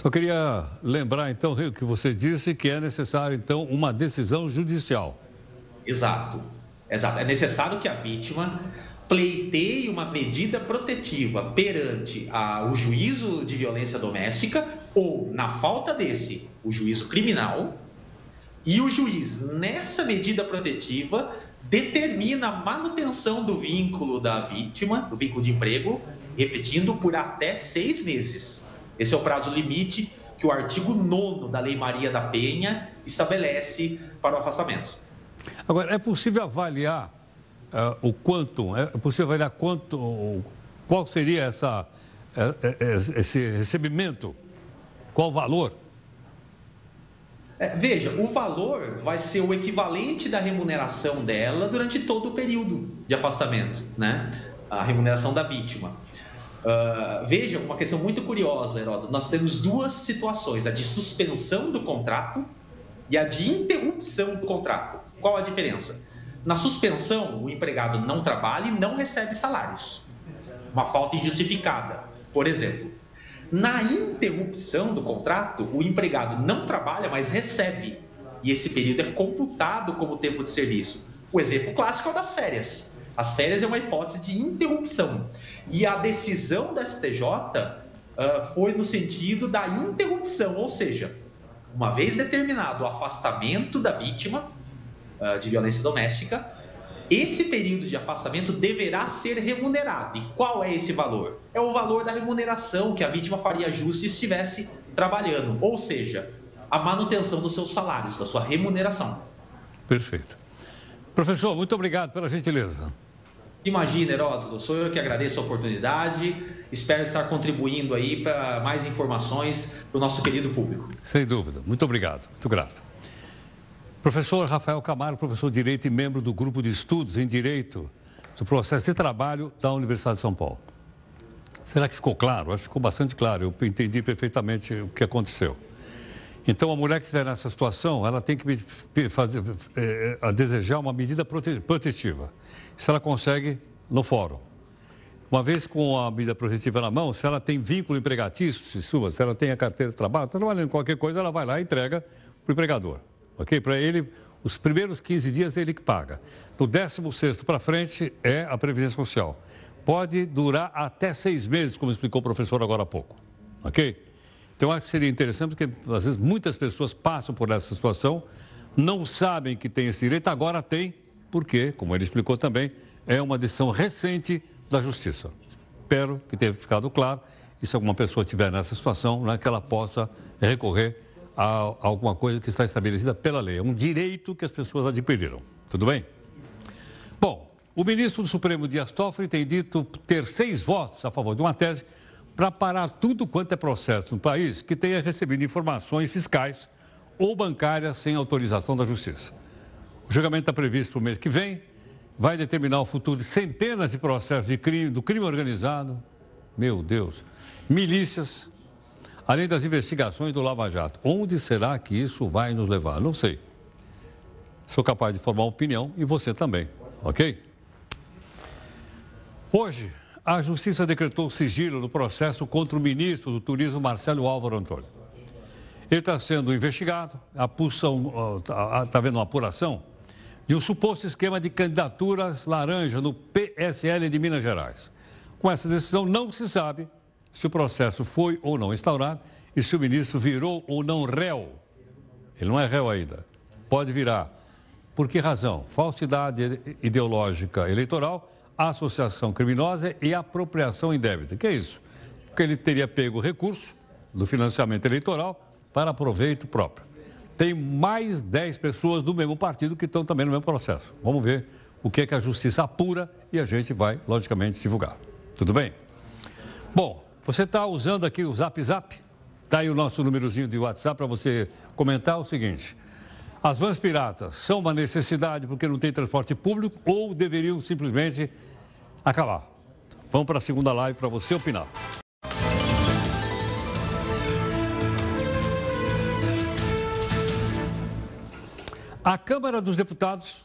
Só queria lembrar, então, que você disse que é necessário, então, uma decisão judicial. Exato. Exato. É necessário que a vítima pleiteie uma medida protetiva perante a, o juízo de violência doméstica ou, na falta desse, o juízo criminal. E o juiz, nessa medida protetiva, determina a manutenção do vínculo da vítima, do vínculo de emprego, repetindo, por até seis meses. Esse é o prazo limite que o artigo 9 da Lei Maria da Penha estabelece para o afastamento. Agora, é possível avaliar uh, o quanto, é possível avaliar quanto, qual seria essa, uh, esse recebimento, qual o valor? É, veja, o valor vai ser o equivalente da remuneração dela durante todo o período de afastamento, né? A remuneração da vítima. Uh, veja, uma questão muito curiosa, Heródoto. Nós temos duas situações: a de suspensão do contrato e a de interrupção do contrato. Qual a diferença? Na suspensão, o empregado não trabalha e não recebe salários. Uma falta injustificada, por exemplo. Na interrupção do contrato, o empregado não trabalha, mas recebe. E esse período é computado como tempo de serviço. O exemplo clássico é o das férias. As férias é uma hipótese de interrupção. E a decisão da STJ uh, ah, foi no sentido da interrupção, ou seja, uma vez determinado o afastamento da vítima, uh, de violência doméstica, esse período de afastamento deverá ser remunerado. E qual é esse valor? É o valor da remuneração que a vítima faria justo se estivesse trabalhando, ou seja, a manutenção dos seus salários, da sua remuneração. Perfeito. Professor, muito obrigado pela gentileza. Imagina, Heródoto, sou eu que agradeço a oportunidade. Espero estar contribuindo aí para mais informações para o nosso querido público. Sem dúvida. Muito obrigado. Muito grato. Professor Rafael Camargo, professor de Direito e membro do Grupo de Estudos em Direito do Processo de Trabalho da Universidade de São Paulo. Será que ficou claro? Acho que ficou bastante claro. Eu entendi perfeitamente o que aconteceu. Então, a mulher que estiver nessa situação, ela tem que fazer, é, desejar uma medida protetiva. Se ela consegue, no fórum. Uma vez com a medida protetiva na mão, se ela tem vínculo empregatício, se sua, se ela tem a carteira de trabalho, está trabalhando em qualquer coisa, ela vai lá e entrega para o empregador ok? Para ele, os primeiros 15 dias ele que paga. No 16 para frente é a Previdência Social. Pode durar até seis meses, como explicou o professor agora há pouco, ok? Então, acho que seria interessante, porque às vezes muitas pessoas passam por essa situação, não sabem que tem esse direito, agora tem, porque, como ele explicou também, é uma decisão recente da Justiça. Espero que tenha ficado claro e se alguma pessoa estiver nessa situação, né, que ela possa recorrer a, alguma coisa que está estabelecida pela lei. É um direito que as pessoas adquiriram. Tudo bem? Bom, o ministro do Supremo Dias Toffoli tem dito ter seis votos a favor de uma tese para parar tudo quanto é processo no país que tenha recebido informações fiscais ou bancárias sem autorização da Justiça. O julgamento está previsto para o mês que vem, vai determinar o futuro de centenas de processos de crime, do crime organizado, meu Deus, milícias, além das investigações do Lava Jato. Onde será que isso vai nos levar? Não sei. Sou capaz de formar opinião e você também, ok? Hoje, a Justiça decretou sigilo no processo contra o ministro do Turismo, Marcelo Álvaro Antônio. Ele está sendo investigado, está tá havendo uma apuração de um suposto esquema de candidaturas laranja no PSL de Minas Gerais. Com essa decisão, não se sabe se o processo foi ou não instaurado e se o ministro virou ou não réu. Ele não é réu ainda. Pode virar. Por que razão? Falsidade ideológica eleitoral, associação criminosa e apropriação indébita. Que é isso? Porque ele teria pego recurso do financiamento eleitoral para proveito próprio. Tem mais 10 pessoas do mesmo partido que estão também no mesmo processo. Vamos ver o que é que a justiça apura e a gente vai, logicamente, divulgar. Tudo bem? Bom, você está usando aqui o Zap Zap? Está aí o nosso númerozinho de WhatsApp para você comentar o seguinte. As vans piratas são uma necessidade porque não tem transporte público ou deveriam simplesmente acabar? Vamos para a segunda live para você opinar. A Câmara dos Deputados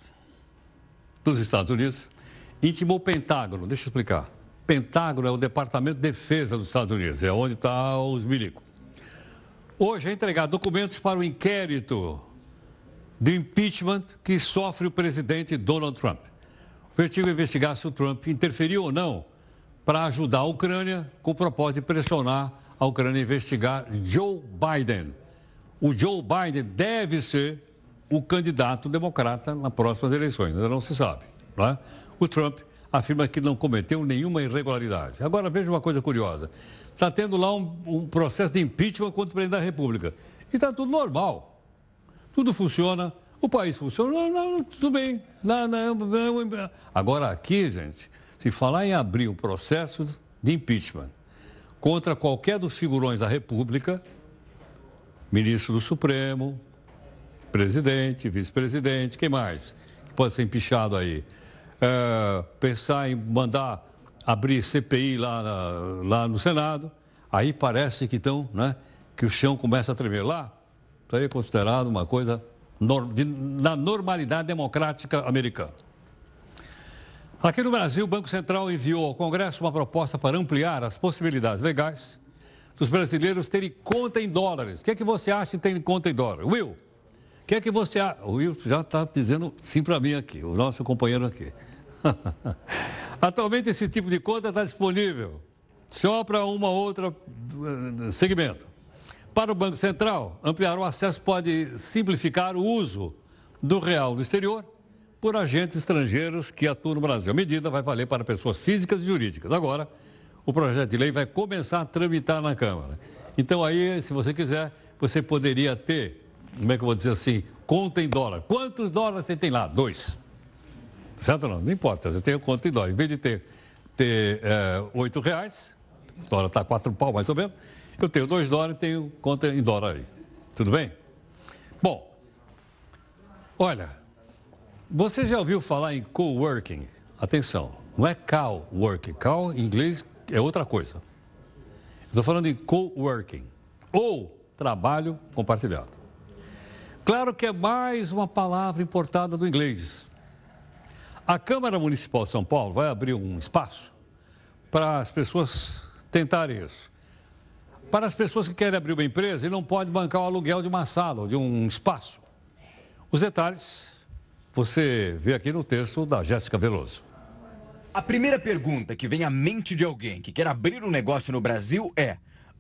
dos Estados Unidos intimou o Pentágono. Deixa eu explicar. Pentágono é o Departamento de Defesa dos Estados Unidos, é onde está os milicos. Hoje é entregar documentos para o inquérito de impeachment que sofre o presidente Donald Trump. O objetivo é investigar se o Trump interferiu ou não para ajudar a Ucrânia com o propósito de pressionar a Ucrânia a investigar Joe Biden. O Joe Biden deve ser o candidato democrata nas próximas eleições, ainda não se sabe. Não é? O Trump afirma que não cometeu nenhuma irregularidade. Agora, veja uma coisa curiosa. Está tendo lá um, um processo de impeachment contra o presidente da República. E está tudo normal. Tudo funciona, o país funciona, não, não, tudo bem. Não, Agora, aqui, gente, se falar em abrir um processo de impeachment contra qualquer dos figurões da República, ministro do Supremo, presidente, vice-presidente, quem mais? Pode ser empichado aí é, pensar em mandar abrir CPI lá, na, lá no Senado, aí parece que estão, né, que o chão começa a tremer lá. Isso aí é considerado uma coisa no, de, na normalidade democrática americana. Aqui no Brasil, o Banco Central enviou ao Congresso uma proposta para ampliar as possibilidades legais dos brasileiros terem conta em dólares. O que é que você acha de ter conta em dólar? Will, o que é que você? O Will já está dizendo sim para mim aqui, o nosso companheiro aqui. Atualmente esse tipo de conta está disponível só para uma outra eh, segmento. Para o Banco Central, ampliar o acesso pode simplificar o uso do real no exterior por agentes estrangeiros que atuam no Brasil. A medida vai valer para pessoas físicas e jurídicas. Agora, o projeto de lei vai começar a tramitar na Câmara. Então aí, se você quiser, você poderia ter, como é que eu vou dizer assim, conta em dólar. Quantos dólares você tem lá? Dois. Certo ou não? Não importa, eu tenho conta em dólar. Em vez de ter, ter é, 8 reais, o dólar está 4 pau mais ou menos, eu tenho 2 dólares e tenho conta em dólar aí. Tudo bem? Bom, olha, você já ouviu falar em coworking? Atenção, não é coworking. Cow em inglês é outra coisa. Estou falando em coworking ou trabalho compartilhado. Claro que é mais uma palavra importada do inglês. A Câmara Municipal de São Paulo vai abrir um espaço para as pessoas tentarem isso. Para as pessoas que querem abrir uma empresa e não pode bancar o aluguel de uma sala ou de um espaço. Os detalhes você vê aqui no texto da Jéssica Veloso. A primeira pergunta que vem à mente de alguém que quer abrir um negócio no Brasil é: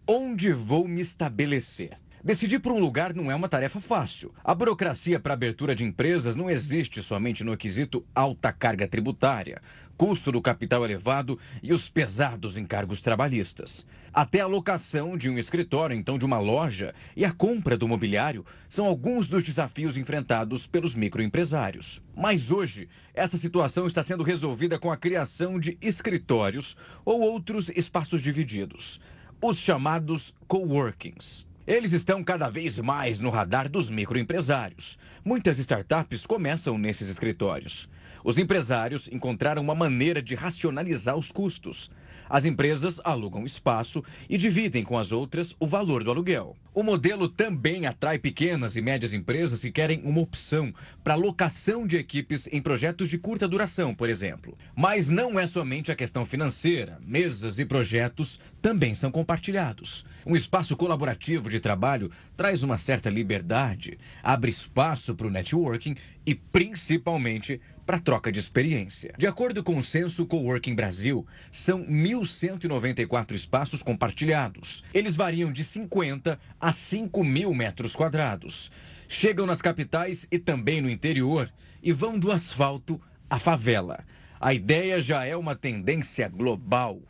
onde vou me estabelecer? Decidir por um lugar não é uma tarefa fácil. A burocracia para abertura de empresas não existe somente no quesito alta carga tributária, custo do capital elevado e os pesados encargos trabalhistas. Até a locação de um escritório, então de uma loja, e a compra do mobiliário são alguns dos desafios enfrentados pelos microempresários. Mas hoje, essa situação está sendo resolvida com a criação de escritórios ou outros espaços divididos, os chamados coworkings. Eles estão cada vez mais no radar dos microempresários. Muitas startups começam nesses escritórios. Os empresários encontraram uma maneira de racionalizar os custos. As empresas alugam espaço e dividem com as outras o valor do aluguel. O modelo também atrai pequenas e médias empresas que querem uma opção para locação de equipes em projetos de curta duração, por exemplo. Mas não é somente a questão financeira. Mesas e projetos também são compartilhados. Um espaço colaborativo de trabalho traz uma certa liberdade, abre espaço para o networking e, principalmente, para troca de experiência. De acordo com o Censo Coworking Brasil, são 1.194 espaços compartilhados. Eles variam de 50 a 5 mil metros quadrados. Chegam nas capitais e também no interior e vão do asfalto à favela. A ideia já é uma tendência global.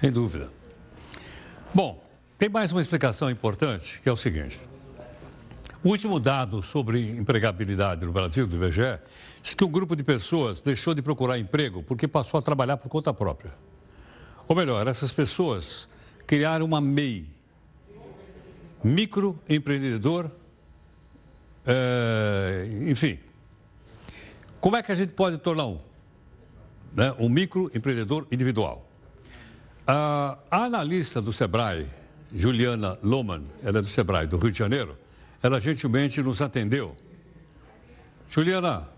Sem dúvida. Bom, tem mais uma explicação importante, que é o seguinte. O último dado sobre empregabilidade no Brasil, do IBGE, diz que um grupo de pessoas deixou de procurar emprego porque passou a trabalhar por conta própria. Ou melhor, essas pessoas criaram uma MEI, microempreendedor, é, enfim. Como é que a gente pode tornar um? Né, um microempreendedor individual. A, analista do SEBRAE, Juliana Loman, ela é do SEBRAE, do Rio de Janeiro, ela gentilmente nos atendeu. Juliana,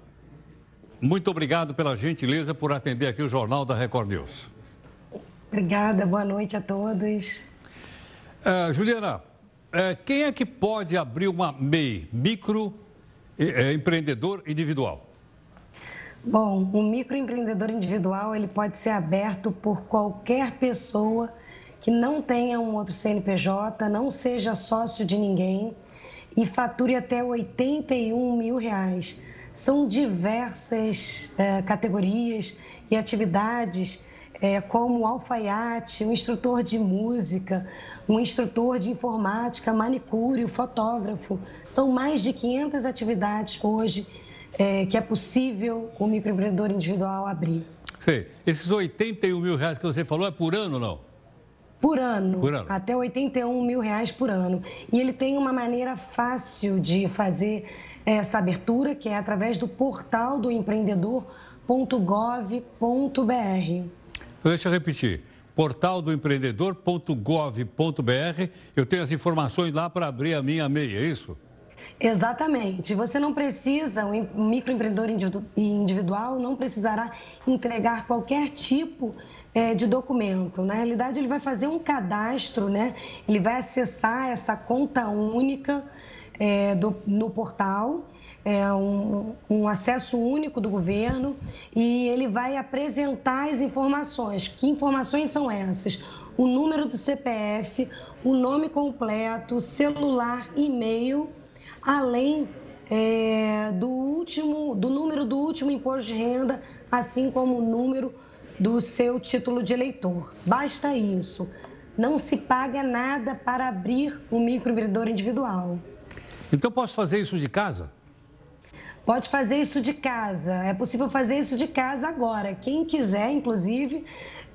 muito obrigado pela gentileza por atender aqui o Jornal da Record News. Obrigada, boa noite a todos. Uh, Juliana, uh, quem é que pode abrir uma MEI, micro uh, empreendedor individual? Bom, um microempreendedor individual ele pode ser aberto por qualquer pessoa que não tenha um outro CNPJ, não seja sócio de ninguém e fature até 81 mil reais. São diversas é, categorias e atividades, é, como alfaiate, um instrutor de música, um instrutor de informática, manicure, fotógrafo. São mais de 500 atividades hoje é, que é possível o microempreendedor individual abrir. Sei. Esses 81 mil reais que você falou é por ano ou não? Por ano, por ano, até 81 mil reais por ano. E ele tem uma maneira fácil de fazer essa abertura, que é através do portal do empreendedor.gov.br. Então, deixa eu repetir. Portal do empreendedor.gov.br. Eu tenho as informações lá para abrir a minha MEI, é isso? Exatamente. Você não precisa, o microempreendedor individual não precisará entregar qualquer tipo de é, de documento. Na realidade, ele vai fazer um cadastro, né? ele vai acessar essa conta única é, do, no portal, é, um, um, acesso único do governo, e ele vai apresentar as informações. Que informações são essas? O número do CPF, o nome completo, celular, e-mail, além é, do último, do número do último imposto de renda, assim como o número do seu título de eleitor. Basta isso. Não se paga nada para abrir um microempreendedor individual. Então posso fazer isso de casa? Pode fazer isso de casa. É possível fazer isso de casa agora. Quem quiser, inclusive,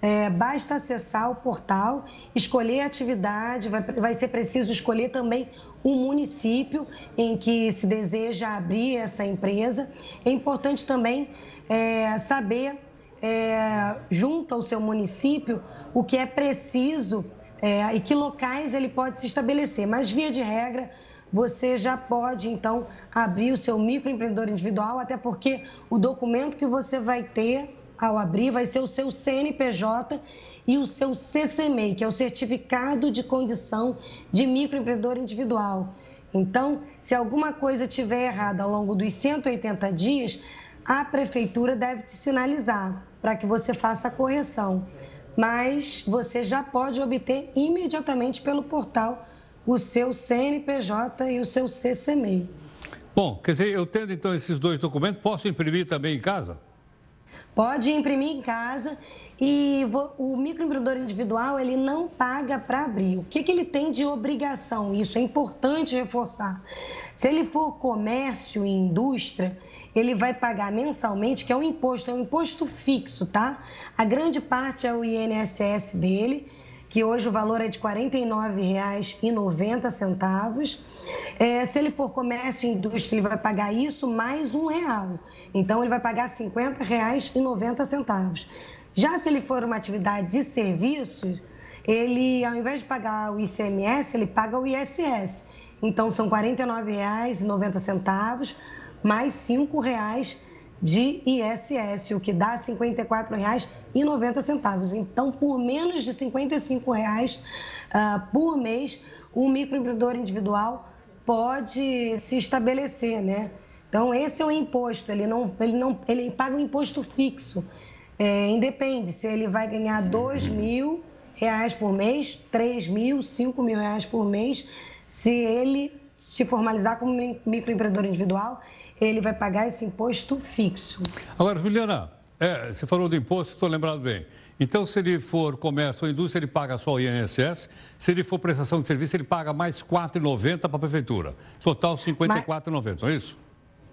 é, basta acessar o portal, escolher a atividade, vai, vai ser preciso escolher também o município em que se deseja abrir essa empresa. É importante também é, saber é, junto ao seu município o que é preciso é, e que locais ele pode se estabelecer. Mas, via de regra, você já pode, então, abrir o seu microempreendedor individual, até porque o documento que você vai ter ao abrir vai ser o seu CNPJ e o seu CCMEI, que é o Certificado de Condição de Microempreendedor Individual. Então, se alguma coisa tiver errada ao longo dos 180 dias, a prefeitura deve te sinalizar para que você faça a correção. Mas você já pode obter imediatamente pelo portal o seu CNPJ e o seu CCMEI. Bom, quer dizer, eu tendo então esses dois documentos, posso imprimir também em casa? Pode imprimir em casa e o microempreendedor individual ele não paga para abrir. O que, que ele tem de obrigação? Isso é importante reforçar. Se ele for comércio e indústria, ele vai pagar mensalmente, que é um imposto, é um imposto fixo, tá? A grande parte é o INSS dele que hoje o valor é de R$ 49,90. É, se ele for comércio e indústria, ele vai pagar isso mais um real. Então, ele vai pagar R$ 50,90. Já se ele for uma atividade de serviços, ele, ao invés de pagar o ICMS, ele paga o ISS. Então, são R$ 49,90 mais R$ 5,00 de ISS, o que dá R$ 54,90. Então, por menos de 55 reais, uh, por mês, o microempreendedor individual pode se estabelecer, né? Então, esse é o imposto, ele não, ele não, ele paga um imposto fixo. É, independe se ele vai ganhar dois mil reais por mês, três mil, cinco mil reais por mês, se ele se formalizar como microempreendedor individual, ele vai pagar esse imposto fixo. Agora, Juliana, é, você falou do imposto, estou lembrado bem. Então, se ele for comércio ou indústria, ele paga só o INSS. Se ele for prestação de serviço, ele paga mais R$ 4,90 para a prefeitura. Total R$ 54,90, não é isso?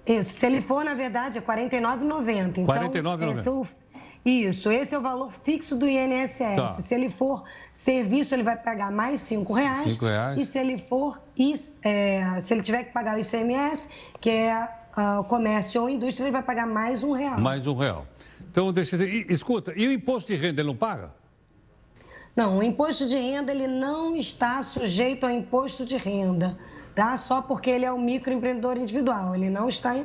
Isso. Se ele for, na verdade, é R$ 49,90. Então, R$ 49,90. Isso, esse é o valor fixo do INSS. Tá. Se ele for serviço, ele vai pagar mais cinco reais. Cinco reais. E se ele for, é, se ele tiver que pagar o ICMS, que é uh, comércio ou indústria, ele vai pagar mais um real. Mais um real. Então, deixa eu escuta, e o imposto de renda ele não paga? Não, o imposto de renda ele não está sujeito ao imposto de renda, tá? Só porque ele é um microempreendedor individual, ele não está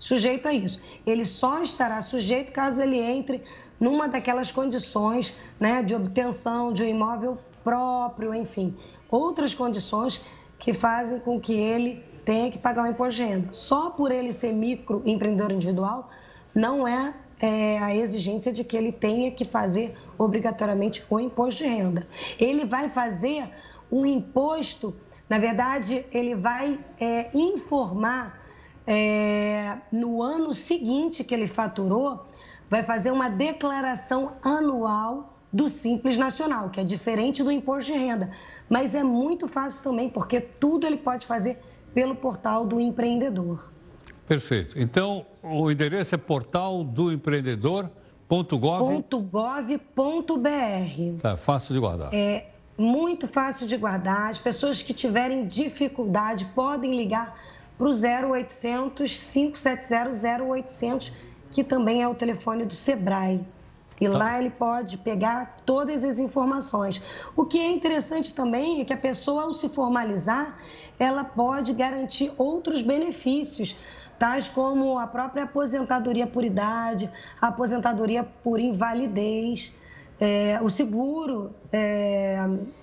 sujeito a isso. Ele só estará sujeito caso ele entre numa daquelas condições, né, de obtenção de um imóvel próprio, enfim, outras condições que fazem com que ele tenha que pagar o imposto de renda. Só por ele ser microempreendedor individual, não é, é, a exigência de que ele tenha que fazer obrigatoriamente o imposto de renda. Ele vai fazer um imposto, na verdade, ele vai é, informar é, no ano seguinte que ele faturou, vai fazer uma declaração anual do Simples Nacional, que é diferente do imposto de renda. Mas é muito fácil também, porque tudo ele pode fazer pelo portal do empreendedor. Perfeito. Então, o endereço é portaldoempreendedor.gov.br. Tá, fácil de guardar. É muito fácil de guardar. As pessoas que tiverem dificuldade podem ligar para o 0800 570 0800, que também é o telefone do Sebrae. E tá. lá ele pode pegar todas as informações. O que é interessante também é que a pessoa, ao se formalizar, ela pode garantir outros benefícios, tais como a própria aposentadoria por idade, a aposentadoria por invalidez, é, o seguro, é,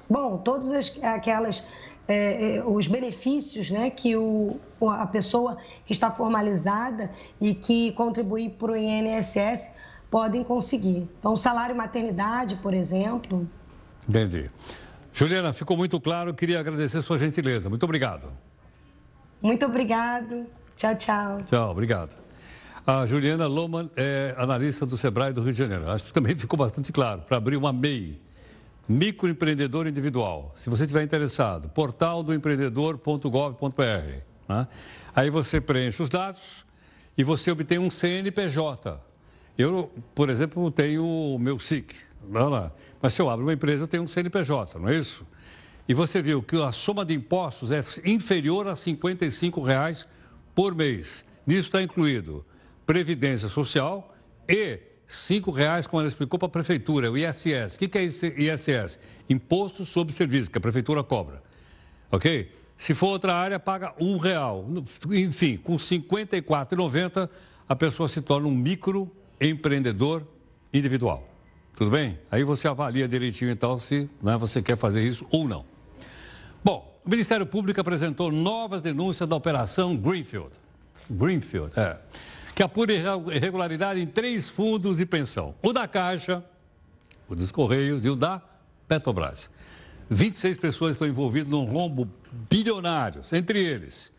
bom, todas as, aquelas é, é os benefícios né, que o, a pessoa que está formalizada e que contribui para o INSS podem conseguir. Então, salário maternidade, por exemplo. Entendi. Juliana, ficou muito claro. Queria agradecer sua gentileza. Muito obrigado. Muito obrigado. Tchau, tchau. Tchau, obrigado. A Juliana Loman é analista do Sebrae do Rio de Janeiro. Acho que também ficou bastante claro. Para abrir uma MEI, microempreendedor individual. Se você estiver interessado, portaldoempreendedor.gov.br. Né? Aí você preenche os dados e você obtém um CNPJ. Eu, por exemplo, tenho o meu SIC. Não. Mas se eu abro uma empresa, eu tenho um CNPJ, não é isso? E você viu que a soma de impostos é inferior a 55 reais por mês. Nisso está incluído Previdência Social e 5 reais, como ela explicou para a Prefeitura, o ISS. O que é ISS? Imposto sobre Serviço, que a Prefeitura cobra. Ok? Se for outra área, paga um real. Enfim, com R$ 54,90, a pessoa se torna um micro empreendedor individual. Tudo bem? Aí você avalia direitinho então se né, você quer fazer isso ou não. Bom, o Ministério Público apresentou novas denúncias da Operação Greenfield. Greenfield, é. Que apura irregularidade em três fundos de pensão: o da Caixa, o dos Correios e o da Petrobras. 26 pessoas estão envolvidas num rombo bilionário, entre eles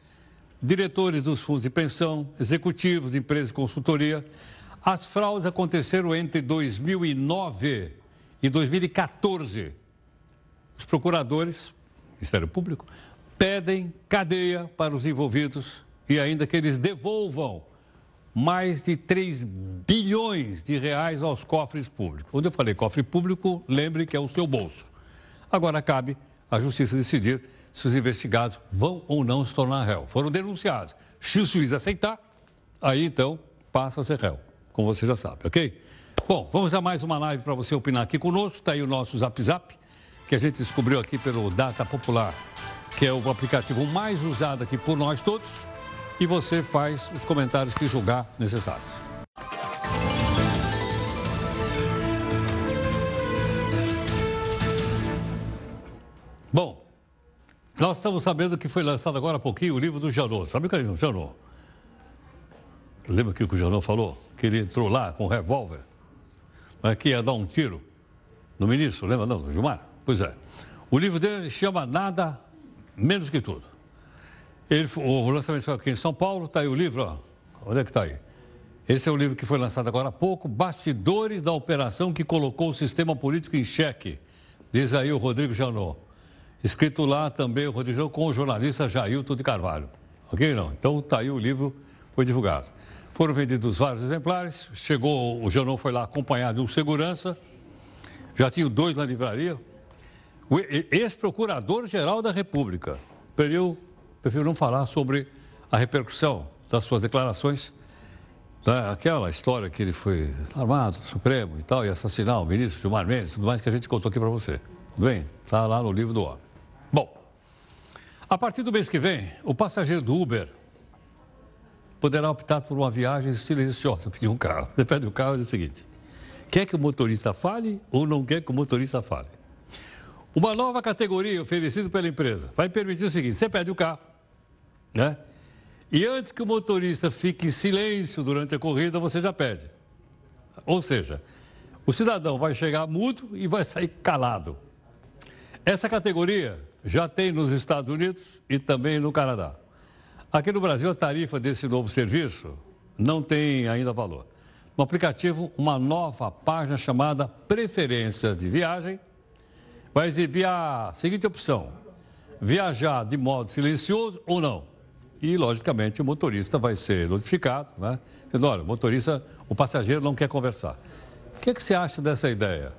diretores dos fundos de pensão, executivos de empresas de consultoria. As fraudes aconteceram entre 2009 e 2014. Os procuradores, Ministério Público, pedem cadeia para os envolvidos e ainda que eles devolvam mais de 3 bilhões de reais aos cofres públicos. Quando eu falei cofre público, lembre que é o seu bolso. Agora cabe à Justiça decidir se os investigados vão ou não se tornar réu. Foram denunciados. Se o juiz aceitar, aí então passa a ser réu, como você já sabe, ok? Bom, vamos a mais uma live para você opinar aqui conosco. Está aí o nosso Zap Zap, que a gente descobriu aqui pelo Data Popular, que é o aplicativo mais usado aqui por nós todos. E você faz os comentários que julgar necessários. Bom, nós estamos sabendo que foi lançado agora há pouquinho o livro do Janot. Sabe o que é o Janot? Lembra que o Janot falou? Que ele entrou lá com um revólver, mas que ia dar um tiro no ministro, lembra não, do Gilmar? Pois é. O livro dele chama Nada Menos Que Tudo. Ele, o lançamento foi aqui em São Paulo, está aí o livro, ó. Onde é que está aí? Esse é o livro que foi lançado agora há pouco, Bastidores da Operação que colocou o sistema político em xeque. Diz aí o Rodrigo Janot. Escrito lá também o Rodrigão com o jornalista Jailton de Carvalho. Ok? Não? Então está aí o livro, foi divulgado. Foram vendidos vários exemplares. Chegou, o Janão foi lá acompanhado de um segurança. Já tinha dois na livraria. O ex-procurador-geral da República. Prefiro, prefiro não falar sobre a repercussão das suas declarações. Né? Aquela história que ele foi armado, Supremo e tal, e assassinar o ministro Gilmar Mendes, tudo mais que a gente contou aqui para você. Tudo bem? Está lá no livro do homem. Bom, a partir do mês que vem, o passageiro do Uber poderá optar por uma viagem silenciosa, pedir um carro. Você pede o carro diz o seguinte: quer que o motorista fale ou não quer que o motorista fale? Uma nova categoria oferecida pela empresa vai permitir o seguinte: você pede o carro, né? E antes que o motorista fique em silêncio durante a corrida, você já pede. Ou seja, o cidadão vai chegar mudo e vai sair calado. Essa categoria já tem nos Estados Unidos e também no Canadá. Aqui no Brasil, a tarifa desse novo serviço não tem ainda valor. No aplicativo, uma nova página chamada Preferências de Viagem vai exibir a seguinte opção: viajar de modo silencioso ou não. E, logicamente, o motorista vai ser notificado, né? Dizendo, olha, o motorista, o passageiro não quer conversar. O que, é que você acha dessa ideia?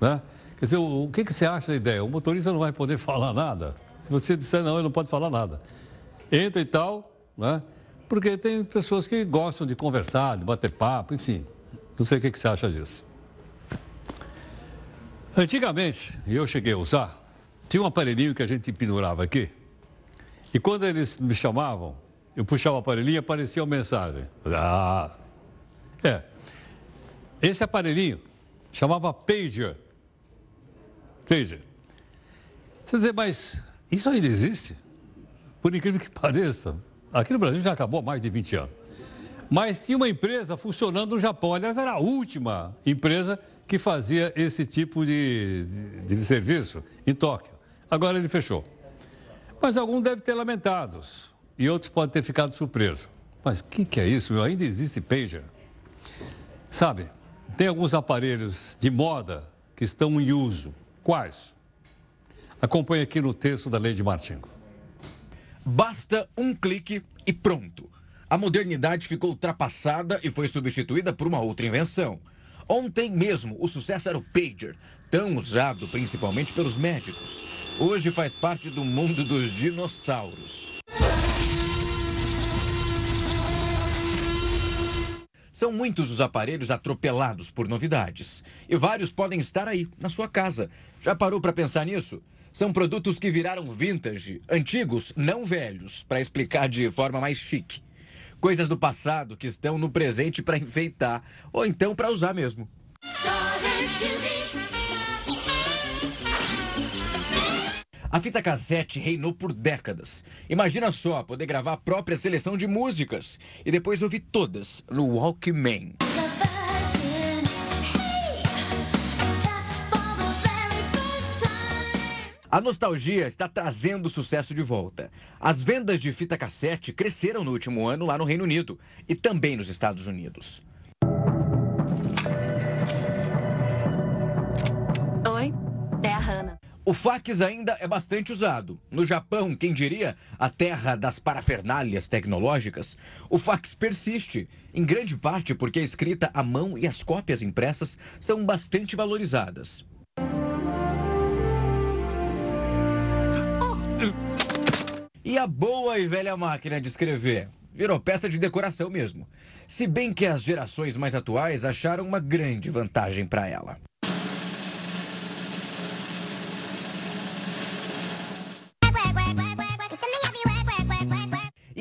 Né? Quer dizer, o, que, que você acha da ideia? O motorista não vai poder falar nada. Se você disser não, ele não pode falar nada. Entra e tal, né? Porque tem pessoas que gostam de conversar, de bater papo, enfim. Não sei o que, que você acha disso. Antigamente, eu cheguei a usar, tinha um aparelhinho que a gente pendurava aqui. E quando eles me chamavam, eu puxava o aparelhinho e aparecia uma mensagem. Ah, é. Esse aparelhinho chamava pager. Veja, você dizer, mas isso ainda existe? Por incrível que pareça, aqui no Brasil já acabou há mais de 20 anos. Mas tinha uma empresa funcionando no Japão. Aliás, era a última empresa que fazia esse tipo de, de, de serviço em Tóquio. Agora ele fechou. Mas algum deve ter lamentados e outros podem ter ficado surpresos. Mas o que, que é isso, meu? Ainda existe pager? Sabe, tem alguns aparelhos de moda que estão em uso Quais? Acompanhe aqui no texto da Lei de Martinho. Basta um clique e pronto. A modernidade ficou ultrapassada e foi substituída por uma outra invenção. Ontem mesmo, o sucesso era o pager, tão usado principalmente pelos médicos. Hoje faz parte do mundo dos dinossauros. São muitos os aparelhos atropelados por novidades. E vários podem estar aí, na sua casa. Já parou para pensar nisso? São produtos que viraram vintage, antigos, não velhos, para explicar de forma mais chique. Coisas do passado que estão no presente para enfeitar, ou então para usar mesmo. A fita cassete reinou por décadas. Imagina só poder gravar a própria seleção de músicas e depois ouvir todas no Walkman. A nostalgia está trazendo sucesso de volta. As vendas de fita cassete cresceram no último ano lá no Reino Unido e também nos Estados Unidos. Oi, é a Hannah. O fax ainda é bastante usado. No Japão, quem diria, a terra das parafernálias tecnológicas, o fax persiste, em grande parte porque a escrita à mão e as cópias impressas são bastante valorizadas. E a boa e velha máquina de escrever? Virou peça de decoração mesmo. Se bem que as gerações mais atuais acharam uma grande vantagem para ela.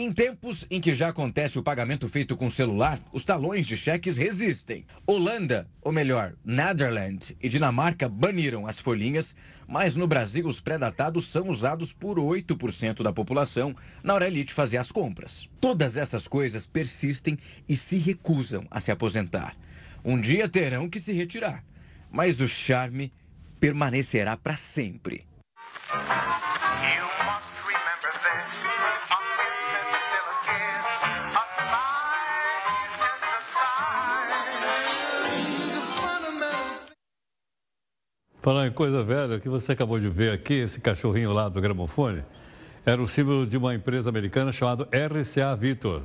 Em tempos em que já acontece o pagamento feito com celular, os talões de cheques resistem. Holanda, ou melhor, Netherlands e Dinamarca baniram as folhinhas, mas no Brasil os pré-datados são usados por 8% da população na hora de fazer as compras. Todas essas coisas persistem e se recusam a se aposentar. Um dia terão que se retirar, mas o charme permanecerá para sempre. Falar em coisa velha, o que você acabou de ver aqui, esse cachorrinho lá do gramofone, era o símbolo de uma empresa americana chamada RCA Victor.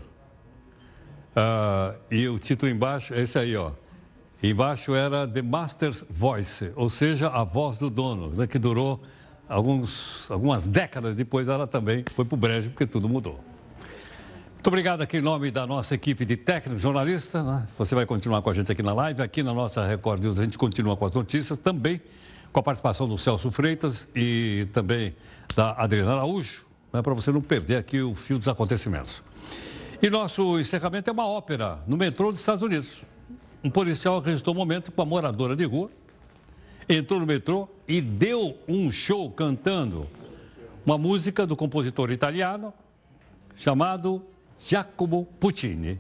Ah, e o título embaixo é esse aí, ó. Embaixo era The Master's Voice, ou seja, a voz do dono, né, que durou alguns, algumas décadas depois, ela também foi para o brejo, porque tudo mudou. Muito obrigado aqui em nome da nossa equipe de técnicos, jornalistas. Né? Você vai continuar com a gente aqui na live. Aqui na nossa Record News a gente continua com as notícias também com a participação do Celso Freitas e também da Adriana Araújo, né, para você não perder aqui o fio dos acontecimentos. E nosso encerramento é uma ópera no metrô dos Estados Unidos. Um policial registrou um momento com uma moradora de rua, entrou no metrô e deu um show cantando uma música do compositor italiano chamado Giacomo Puccini.